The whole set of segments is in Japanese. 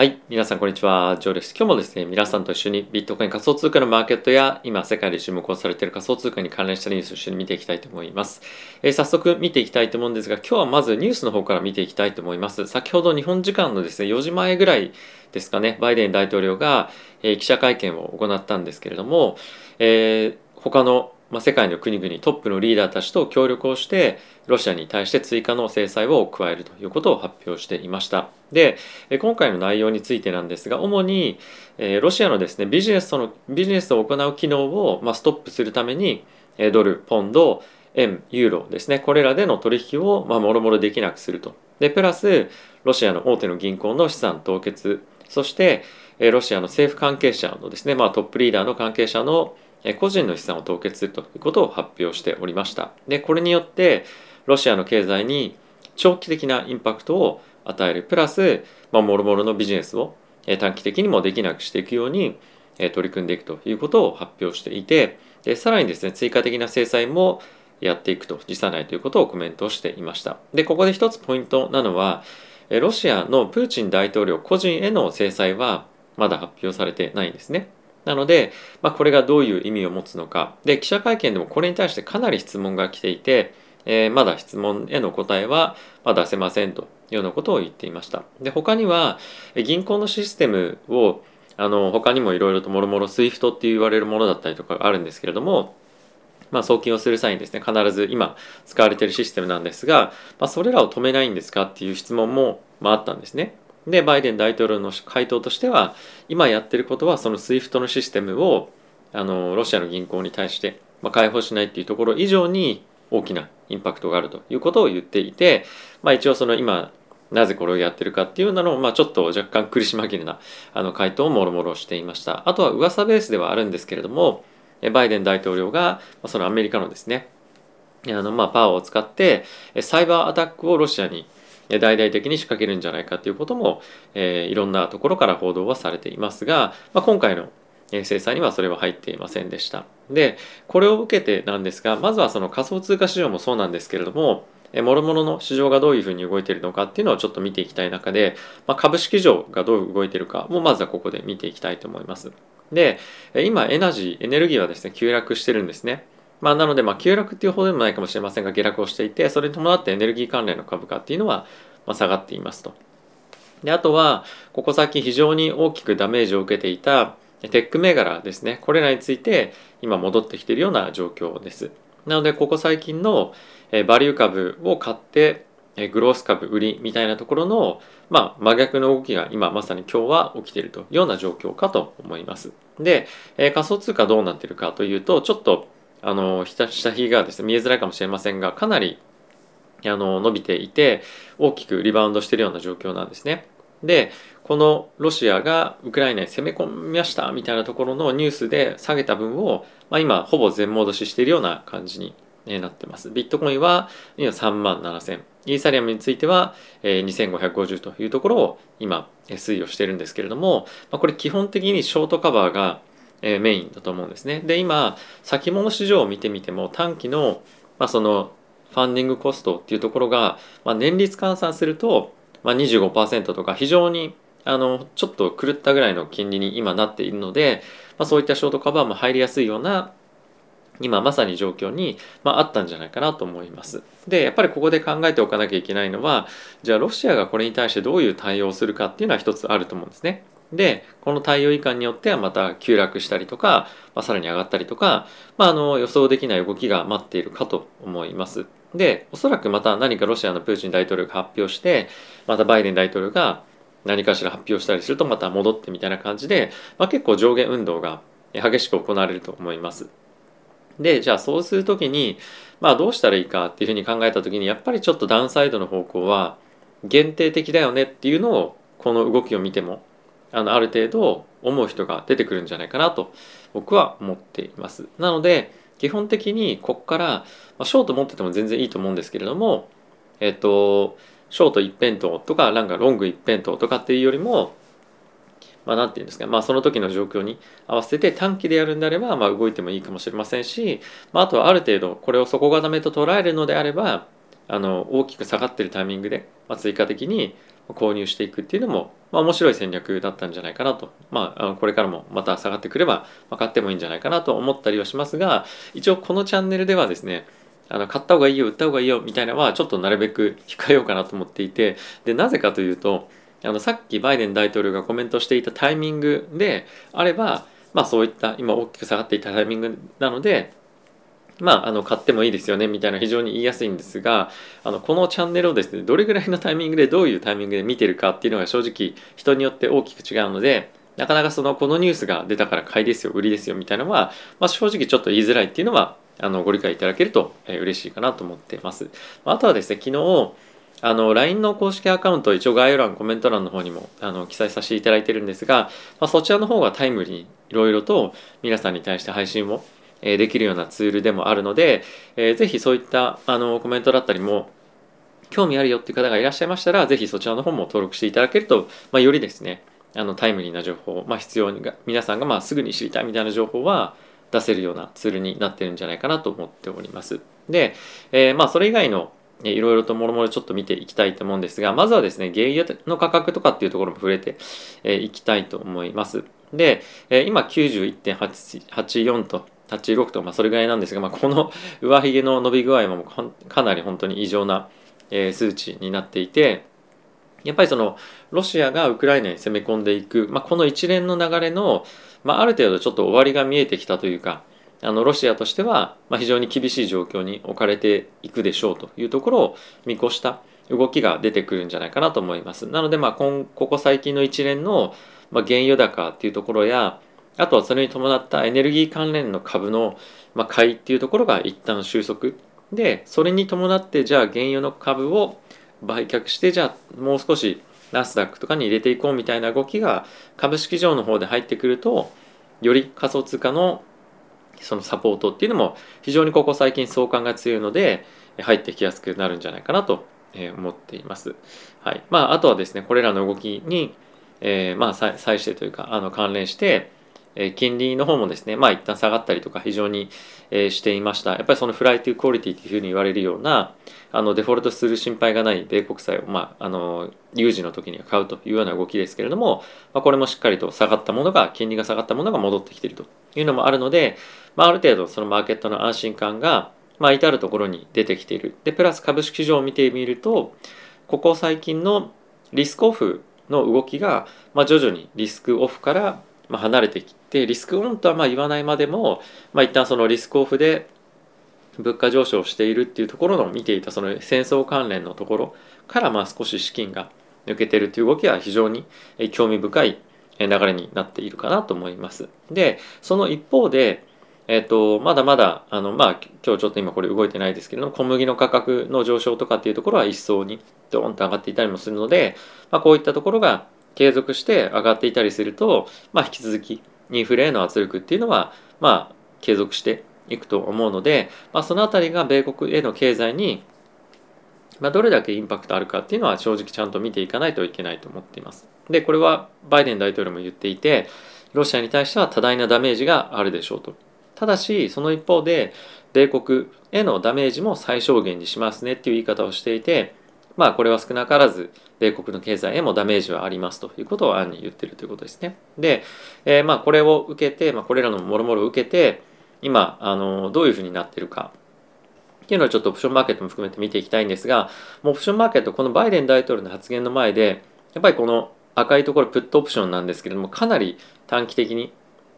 はい。皆さん、こんにちは。ジョーです。今日もですね、皆さんと一緒にビットコイン仮想通貨のマーケットや、今、世界で注目をされている仮想通貨に関連したニュースを一緒に見ていきたいと思います。えー、早速見ていきたいと思うんですが、今日はまずニュースの方から見ていきたいと思います。先ほど日本時間のですね、4時前ぐらいですかね、バイデン大統領が、えー、記者会見を行ったんですけれども、えー、他のまあ、世界の国々トップのリーダーたちと協力をしてロシアに対して追加の制裁を加えるということを発表していました。で今回の内容についてなんですが主にロシアのですねビジネスとのビジネスを行う機能を、まあ、ストップするためにドルポンド円ユーロですねこれらでの取引をもろもろできなくすると。でプラスロシアの大手の銀行の資産凍結。そしてロシアの政府関係者のですね、まあ、トップリーダーの関係者の個人の資産を凍結するということを発表しておりました。で、これによってロシアの経済に長期的なインパクトを与える、プラス、まあ、もろもろのビジネスを短期的にもできなくしていくように取り組んでいくということを発表していて、でさらにですね、追加的な制裁もやっていくと辞さないということをコメントしていました。で、ここで一つポイントなのは、ロシアのプーチン大統領個人への制裁はまだ発表されてないんですね。なので、まあ、これがどういう意味を持つのか。で、記者会見でもこれに対してかなり質問が来ていて、えー、まだ質問への答えは、ま出せませんというようなことを言っていました。で、他には、銀行のシステムを、あの、他にもいろいろともろもろ SWIFT って言われるものだったりとかあるんですけれども、まあ、送金をする際にですね、必ず今使われているシステムなんですが、まあ、それらを止めないんですかっていう質問も、まあ、あったんですね。でバイデン大統領の回答としては今やってることはその SWIFT のシステムをあのロシアの銀行に対して、まあ、開放しないっていうところ以上に大きなインパクトがあるということを言っていて、まあ、一応その今なぜこれをやってるかっていうのを、まあ、ちょっと若干苦し紛れなあの回答をもろもろしていました。あとは噂ベースではあるんですけれどもバイデン大統領がそのアメリカのですねあのまあパワーを使ってサイバーアタックをロシアに大々的に仕掛けるんじゃないかということも、えー、いろんなところから報道はされていますが、まあ、今回の制裁にはそれは入っていませんでした。で、これを受けてなんですが、まずはその仮想通貨市場もそうなんですけれども、もろもろの市場がどういうふうに動いているのかっていうのをちょっと見ていきたい中で、まあ、株式市場がどう動いているかもまずはここで見ていきたいと思います。で、今エナジー、エネルギーはですね、急落してるんですね。まあ、なので、まあ、急落っていうほどでもないかもしれませんが、下落をしていて、それに伴ってエネルギー関連の株価っていうのは、まあ、下がっていますと。で、あとは、ここ最近非常に大きくダメージを受けていたテック銘柄ですね。これらについて、今戻ってきているような状況です。なので、ここ最近のえバリュー株を買って、えグロース株売りみたいなところの、まあ、真逆の動きが今まさに今日は起きているというような状況かと思います。で、え仮想通貨どうなっているかというと、ちょっとあの下髭がですね見えづらいかもしれませんがかなりあの伸びていて大きくリバウンドしているような状況なんですね。でこのロシアがウクライナに攻め込みましたみたいなところのニュースで下げた分を、まあ、今ほぼ全戻ししているような感じになってます。ビットコインは今3万7000イーサリアムについては2550というところを今推移をしているんですけれども、まあ、これ基本的にショートカバーがえメインだと思うんですね。で今先物市場を見てみても短期の,、まあそのファンディングコストっていうところが、まあ、年率換算すると、まあ、25%とか非常にあのちょっと狂ったぐらいの金利に今なっているので、まあ、そういったショートカバーも入りやすいような今まさに状況に、まあ、あったんじゃないかなと思います。でやっぱりここで考えておかなきゃいけないのはじゃあロシアがこれに対してどういう対応をするかっていうのは一つあると思うんですね。でこの対応移管によってはまた急落したりとか、まあ、さらに上がったりとか、まあ、あの予想できない動きが待っているかと思います。でおそらくまた何かロシアのプーチン大統領が発表してまたバイデン大統領が何かしら発表したりするとまた戻ってみたいな感じで、まあ、結構上下運動が激しく行われると思います。でじゃあそうする時に、まあ、どうしたらいいかっていうふうに考えた時にやっぱりちょっとダウンサイドの方向は限定的だよねっていうのをこの動きを見てもあのある程度思う人が出てくるんじゃないかなと僕は思っています。なので基本的にここから、まあ、ショート持ってても全然いいと思うんですけれどもえっとショート一辺倒とかなんかロング一辺倒とかっていうよりもまあ何て言うんですかまあその時の状況に合わせて短期でやるんであればまあ動いてもいいかもしれませんし、まあ、あとはある程度これを底固めと捉えるのであればあの大きく下がってるタイミングで、まあ、追加的に購入していくっていうのもまあ、面白い戦略だったんじゃないかなと、まあ、これからもまた下がってくれば、まあ、買ってもいいんじゃないかなと思ったりはしますが一応このチャンネルではですねあの買った方がいいよ売った方がいいよみたいなのはちょっとなるべく控えようかなと思っていてでなぜかというとあのさっきバイデン大統領がコメントしていたタイミングであれば、まあ、そういった今大きく下がっていたタイミングなのでまあ、あの買ってもいいですよねみたいな非常に言いやすいんですがあのこのチャンネルをですねどれぐらいのタイミングでどういうタイミングで見てるかっていうのが正直人によって大きく違うのでなかなかそのこのニュースが出たから買いですよ売りですよみたいなのは、まあ、正直ちょっと言いづらいっていうのはあのご理解いただけると、え、嬉しいかなと思っています。あとはですね昨日あの LINE の公式アカウント一応概要欄コメント欄の方にもあの記載させていただいてるんですが、まあ、そちらの方がタイムリーにいろいろと皆さんに対して配信をえできるようなツールでもあるので、えー、ぜひそういったあのコメントだったりも興味あるよっていう方がいらっしゃいましたらぜひそちらの方も登録していただけると、まあ、よりですねあのタイムリーな情報、まあ、必要が皆さんがまあすぐに知りたいみたいな情報は出せるようなツールになってるんじゃないかなと思っております。で、えー、まあそれ以外のいろいろともろもろちょっと見ていきたいと思うんですが、まずはですね、原油の価格とかっていうところも触れていきたいと思います。で、今91.84と86と、まあ、それぐらいなんですが、まあ、この 上髭の伸び具合もかなり本当に異常な、え、数値になっていてやっぱりそのロシアがウクライナに攻め込んでいく、まあ、この一連の流れの、まあ、ある程度ちょっと終わりが見えてきたというかあのロシアとしては、ま、非常に厳しい状況に置かれていくでしょうというところを見越した動きが出てくるんじゃないかなと思います。なので、まあ、ここ最近の一連の、ま、原油高っていうところやあとはそれに伴ったエネルギー関連の株の、まあ、買いっていうところが一旦収束でそれに伴ってじゃあ原油の株を売却してじゃあもう少しナスダックとかに入れていこうみたいな動きが株式上の方で入ってくるとより仮想通貨のそのサポートっていうのも非常にここ最近相関が強いので入ってきやすくなるんじゃないかなと思っています。はいまあ、あとはですねこれらの動きに、えー、まあ際してというかあの関連してえ金利の方もですね、まあ一旦下がったりとか非常に、えしていました。やっぱりそのフライトゥークオリティというふうに言われるような、あのデフォルトする心配がない米国債を、まあ、あの有事の時には買うというような動きですけれども、まあ、これもしっかりと下がったものが、金利が下がったものが戻ってきているというのもあるので、まあ、ある程度そのマーケットの安心感が、まあ、至るところに出てきている。で、プラス株式市場を見てみると、ここ最近のリスクオフの動きが、まあ、徐々にリスクオフからまあ、離れてきてリスクオンとはまあ言わないまでも、まあ、一旦そのリスクオフで物価上昇しているっていうところの見ていたその戦争関連のところからまあ少し資金が抜けてるという動きは非常に興味深い流れになっているかなと思います。でその一方でえっ、と、まだまだ、あの、まあ、今日ちょっと今これ動いてないですけれども、小麦の価格の上昇とかっていうところは一層にドーンと上がっていたりもするので、まあ、こういったところが継続して上がっていたりすると、まあ、引き続きインフレへの圧力っていうのは、まあ、継続していくと思うので、まあ、そのあたりが米国への経済に、まあ、どれだけインパクトあるかっていうのは正直ちゃんと見ていかないといけないと思っています。で、これはバイデン大統領も言っていて、ロシアに対しては多大なダメージがあるでしょうと。ただし、その一方で、米国へのダメージも最小限にしますねっていう言い方をしていて、まあこれは少なからず米国の経済へもダメージはありますということを暗に言ってるということですね。で、えー、まあこれを受けて、まあ、これらのもろもろを受けて今あのどういうふうになってるかっていうのをちょっとオプションマーケットも含めて見ていきたいんですがもうオプションマーケットこのバイデン大統領の発言の前でやっぱりこの赤いところプットオプションなんですけれどもかなり短期的に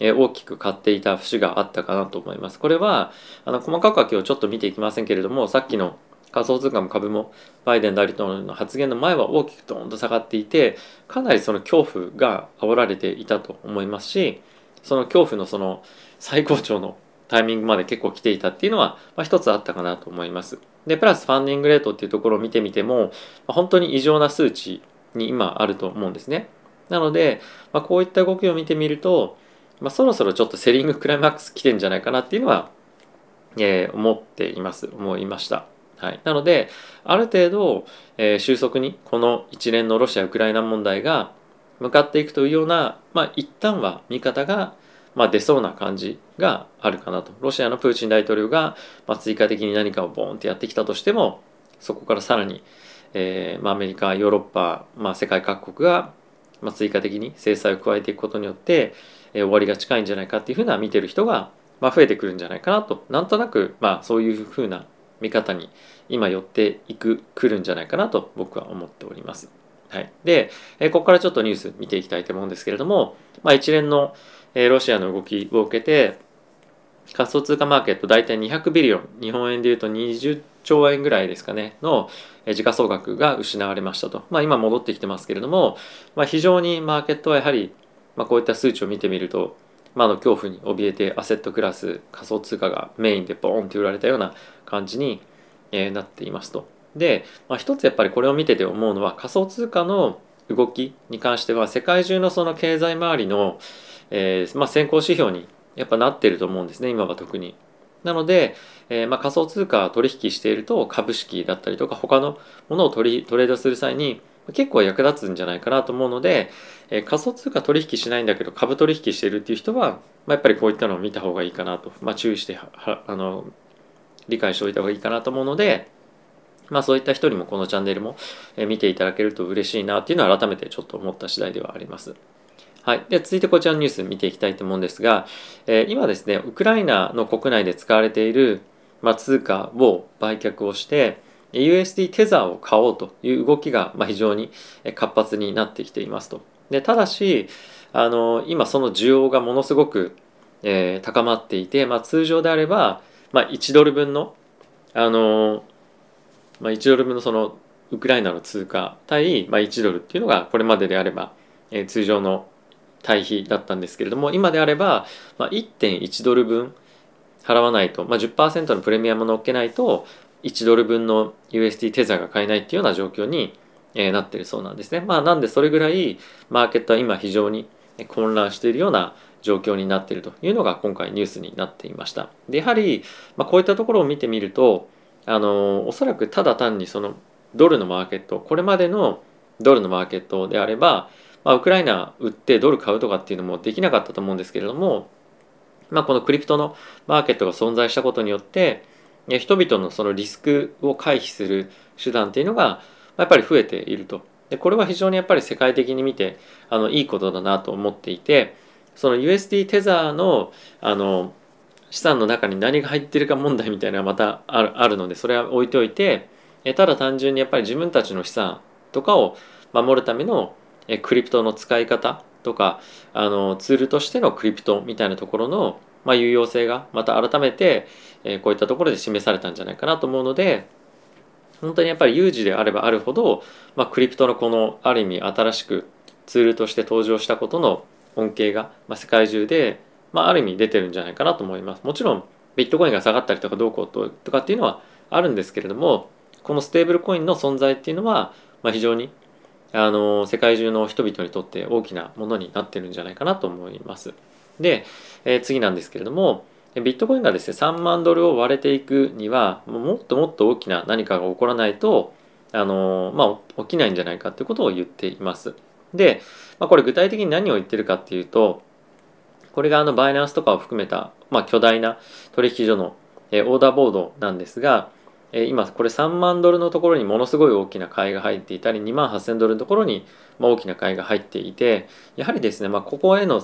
大きく買っていた節があったかなと思います。これはあの細かくは今日ちょっと見ていきませんけれどもさっきの仮想通貨も株もバイデン大統領の発言の前は大きくドーンと下がっていてかなりその恐怖が煽られていたと思いますしその恐怖のその最高潮のタイミングまで結構来ていたっていうのは、まあ、一つあったかなと思います。でプラスファンディングレートっていうところを見てみても、まあ、本当に異常な数値に今あると思うんですね。なので、まあ、こういった動きを見てみると、まあ、そろそろちょっとセリングクライマックス来てんじゃないかなっていうのは、えー、思っています思いました。はい、なのである程度、えー、収束にこの一連のロシア・ウクライナ問題が向かっていくというような、まあ、一旦は見方が、まあ、出そうな感じがあるかなと。ロシアのプーチン大統領が、まあ、追加的に何かをボーンってやってきたとしてもそこからさらに、えーまあ、アメリカヨーロッパ、まあ、世界各国がまあ、追加的に制裁を加えていくことによって、え終わりが近いんじゃないかっていうふうな見てる人が、まあ、増えてくるんじゃないかなと。なんとなく、まあ、そういうふうな見方に今寄っていくくるんじゃないかなと僕は思っております。はい、で、えここからちょっとニュース見ていきたいと思うんですけれども、まあ、一連の、えロシアの動きを受けて仮想通貨マーケット大体200ビリオン日本円でいうと20兆円ぐらいですかねの時価総額が失われましたと、まあ、今戻ってきてますけれども、まあ、非常にマーケットはやはり、まあ、こういった数値を見てみると、まあ、の恐怖に怯えてアセットクラス仮想通貨がメインでボーンって売られたような感じに、えなっていますと。で、まあ、一つやっぱりこれを見てて思うのは仮想通貨の動きに関しては世界中のその経済周りの、えーまあ、先行指標にやっぱなってると思うんですね今は特に。なので、えー、まあ、仮想通貨取引していると株式だったりとか他のものを取りトレードする際に結構役立つんじゃないかなと思うので、えー、仮想通貨取引しないんだけど株取引してるっていう人は、まあ、やっぱりこういったのを見た方がいいかなと、まあ、注意してはあの理解しておいた方がいいかなと思うので、まあ、そういった人にもこのチャンネルも見ていただけると嬉しいなっていうのは改めてちょっと思った次第ではあります。はい。で、続いてこちらのニュース見ていきたいと思うんですが、えー、今ですね、ウクライナの国内で使われている、まあ、通貨を売却をして、USD テザーを買おうという動きが、非常に活発になってきていますと。で、ただし、あの、今その需要がものすごく、えー、高まっていて、まあ、通常であれば、まあ、1ドル分の、あの、まあ、1ドル分のそのウクライナの通貨対、まあ、1ドルっていうのがこれまでであれば、えー、通常の対比だったんですけれども今であれば、まあ、1.1ドル分払わないと、まあ、10%のプレミアムを乗っけないと1ドル分の USD テザーが買えないっていうような状況に、えなってるそうなんですね。まあ、なんでそれぐらいマーケットは今非常に混乱しているような状況になっているというのが今回ニュースになっていました。でやはり、ま、こういったところを見てみるとあのおそらくただ単にそのドルのマーケットこれまでのドルのマーケットであればまあ、ウクライナ売ってドル買うとかっていうのもできなかったと思うんですけれども、まあ、このクリプトのマーケットが存在したことによって人々のそのリスクを回避する手段っていうのがやっぱり増えていると。でこれは非常にやっぱり世界的に見てあのいいことだなと思っていてその USD テザーのあの資産の中に何が入ってるか問題みたいなのがまたあるあるのでそれは置いておいてえただ単純にやっぱり自分たちの資産とかを守るためのえクリプトの使い方とかあのツールとしてのクリプトみたいなところの、まあ、有用性がまた改めて、えこういったところで示されたんじゃないかなと思うので本当にやっぱり有事であればあるほど、まあ、クリプトのこのある意味新しくツールとして登場したことの恩恵が、まあ、世界中で、まあ、ある意味出てるんじゃないかなと思います。もちろんビットコインが下がったりとかどうこうとかっていうのはあるんですけれどもこのステーブルコインの存在っていうのは、まあ、非常にあの世界中の人々にとって大きなものになってるんじゃないかなと思います。で、えー、次なんですけれどもビットコインがですね3万ドルを割れていくにはもっともっと大きな何かが起こらないとあのまあ、起きないんじゃないかってことを言っています。で、まあ、これ具体的に何を言ってるかっていうとこれがあのバイナンスとかを含めた、まあ、巨大な取引所の、えー、オーダーボードなんですがえ今これ3万ドルのところにものすごい大きな買いが入っていたり2万8000ドルのところに大きな買いが入っていてやはりですね、まあ、ここへの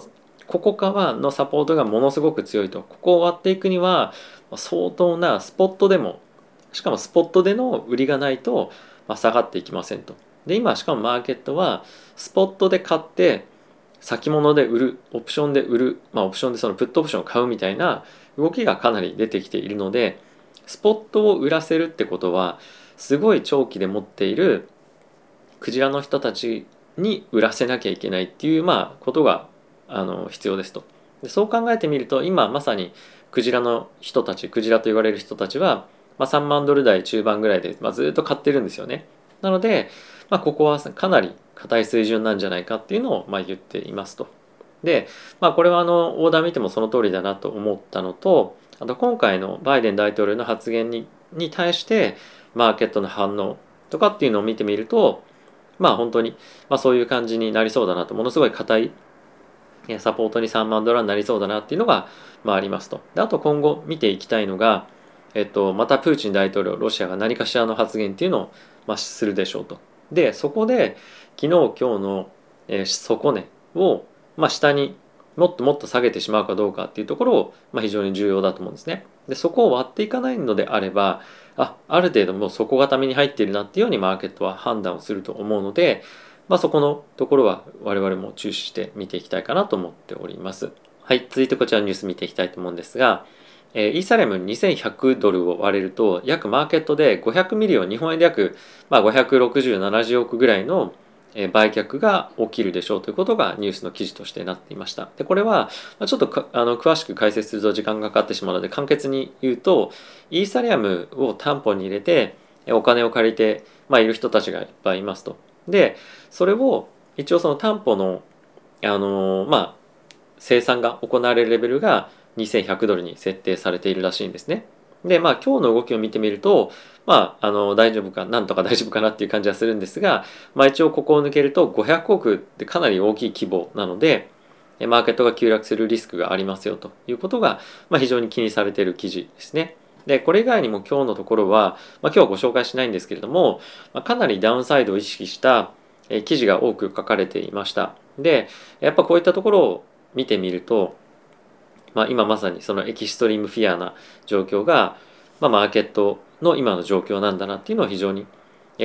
ここからのサポートがものすごく強いと。ここを割っていくには相当なスポットでもしかもスポットでの売りがないと下がっていきませんと。で今しかもマーケットはスポットで買って先物で売るオプションで売る、まあ、オプションでそのプットオプションを買うみたいな動きがかなり出てきているのでスポットを売らせるってことはすごい長期で持っているクジラの人たちに売らせなきゃいけないっていうまあことがあの必要ですと。でそう考えてみると今まさにクジラの人たちクジラと言われる人たちは、まあ、3万ドル台中盤ぐらいで、まあ、ずっと買ってるんですよね。なので、まあ、ここはかなり硬い水準なんじゃないかっていうのをま言っていますと。で、まあ、これはあのオーダー見てもその通りだなと思ったのとあと今回のバイデン大統領の発言にに対してマーケットの反応とかっていうのを見てみるとまあ本当に、まあ、そういう感じになりそうだなと。ものすごい硬いサポートに3万ドルになりそうだなっていうのが、まあ、ありますとであと今後見ていきたいのが、えっと、またプーチン大統領ロシアが何かしらの発言っていうのを、まあ、するでしょうとでそこで昨日今日のえー、底値を、まあ、下にもっともっと下げてしまうかどうかっていうところを、まあ、非常に重要だと思うんですね。でそこを割っていかないのであればあある程度もう底固めに入っているなっていうようにマーケットは判断をすると思うので、まあ、そこのところは我々も注視して見ていきたいかなと思っております。はい、続いてこちらのニュース見ていきたいと思うんですが、えー、イーサリアム2100ドルを割れると約マーケットで500 million 日本円で約、まあ、56070億ぐらいの売却が起きるでしょうということがニュースの記事としてなっていました。でこれはちょっとあの詳しく解説すると時間がかかってしまうので簡潔に言うとイーサリアムを担保に入れてお金を借りて、まあ、いる人たちがいっぱいいますと。でそれを一応その担保のあのまあ生産が行われるレベルが2100ドルに設定されているらしいんですね。で、まあ今日の動きを見てみると、まあ、あの、大丈夫か、なんとか大丈夫かなっていう感じはするんですが、まあ一応ここを抜けると500億ってかなり大きい規模なので、マーケットが急落するリスクがありますよということが、まあ、非常に気にされている記事ですね。で、これ以外にも今日のところは、まあ、今日はご紹介しないんですけれども、まあ、かなりダウンサイドを意識した記事が多く書かれていました。で、やっぱこういったところを見てみると、まあ、今まさにそのエキストリームフィアな状況が、まあ、マーケットの今の状況なんだなっていうのを非常に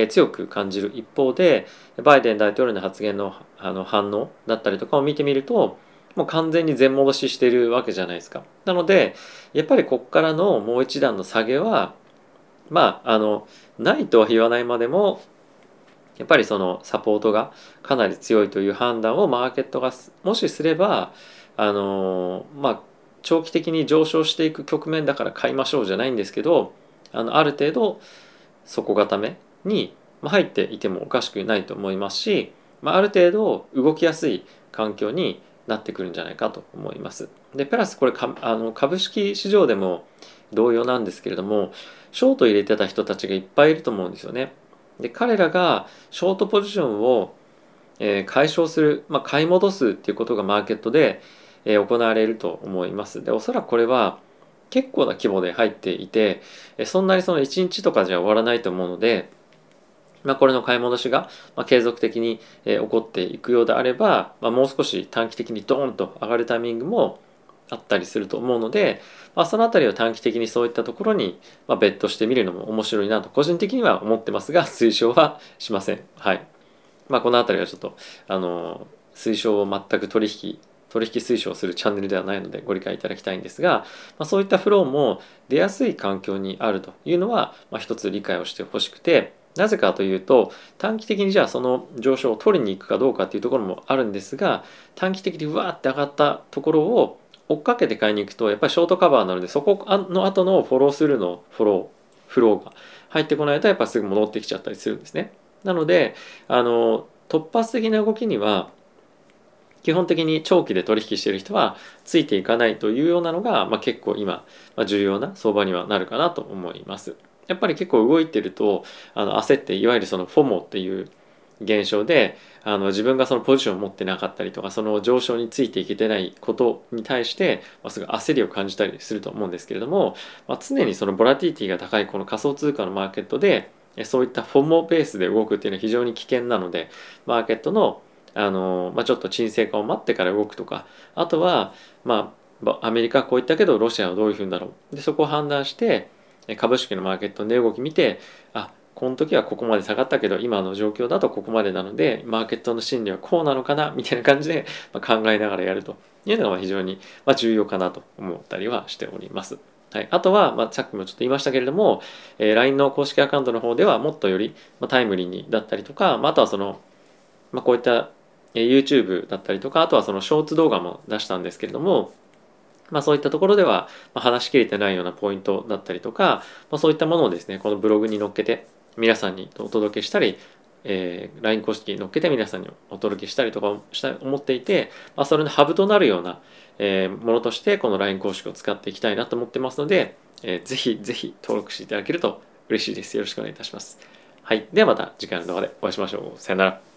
強く感じる一方でバイデン大統領の発言のあの反応だったりとかを見てみるともう完全に全戻ししてるわけじゃないですか。なのでやっぱりこっからのもう一段の下げはまああのないとは言わないまでもやっぱりそのサポートがかなり強いという判断をマーケットがもしすればあのまあ長期的に上昇していく局面だから買いましょうじゃないんですけどあのある程度底固めに入っていてもおかしくないと思いますし、まあ、ある程度動きやすい環境になってくるんじゃないかと思います。でプラスこれかあの株式市場でも同様なんですけれどもショート入れてた人たちがいっぱいいると思うんですよね。で彼らがショートポジションを、えー、解消する、まあ、買い戻すっていうことがマーケットでえ行われると思います。でおそらくこれは結構な規模で入っていてそんなにその1日とかじゃ終わらないと思うので、まあ、これの買い戻しが継続的に起こっていくようであれば、ま、もう少し短期的にドーンと上がるタイミングもあったりすると思うので、まあ、その辺りを短期的にそういったところに、まあ、ベットしてみるのも面白いなと個人的には思ってますが 推奨はしません。はいまあ、この辺りはちょっとあの推奨を全く取引取引推奨するチャンネルではないのでご理解いただきたいんですが、まあ、そういったフローも出やすい環境にあるというのは、まあ、一つ理解をしてほしくてなぜかというと短期的にじゃあその上昇を取りに行くかどうかっていうところもあるんですが短期的にわーって上がったところを追っかけて買いに行くとやっぱりショートカバーなのでそこの後のフォロースルーのフォローフローが入ってこないとやっぱすぐ戻ってきちゃったりするんですね。なのであの突発的な動きには基本的に長期で取引している人はついていかないというようなのが、まあ、結構今、まあ、重要な相場にはなるかなと思います。やっぱり結構動いてるとあの焦っていわゆるそのフォモっていう現象であの自分がそのポジションを持ってなかったりとかその上昇についていけてないことに対して、まあ、すぐ焦りを感じたりすると思うんですけれども、まあ、常にそのボラティティが高いこの仮想通貨のマーケットでそういったフォモベースで動くっていうのは非常に危険なのでマーケットのあの、まあ、ちょっと沈静化を待ってから動くとかあとは、まあ、アメリカはこう言ったけどロシアはどういうふうにだろう。でそこを判断して株式のマーケットの値動き見てあこの時はここまで下がったけど今の状況だとここまでなのでマーケットの心理はこうなのかなみたいな感じで考えながらやるというのが非常に重要かなと思ったりはしております。はい、あとは、まあ、さっきもちょっと言いましたけれども、えー、LINE の公式アカウントの方ではもっとより、まあ、タイムリーにだったりとか、まあ、あとはその、まあ、こういったえ YouTube だったりとかあとはそのショーツ動画も出したんですけれどもまあそういったところでは話しきれてないようなポイントだったりとか、まあ、そういったものをですねこのブログに載っけて皆さんにお届けしたり、えー、LINE 公式に載っけて皆さんにお届けしたりとかした思っていて、まあ、それのハブとなるような、えー、ものとしてこの LINE 公式を使っていきたいなと思ってますので、えー、ぜひぜひ登録していただけると嬉しいです。よろしくお願いいたします。はい。ではまた次回の動画でお会いしましょう。さよなら。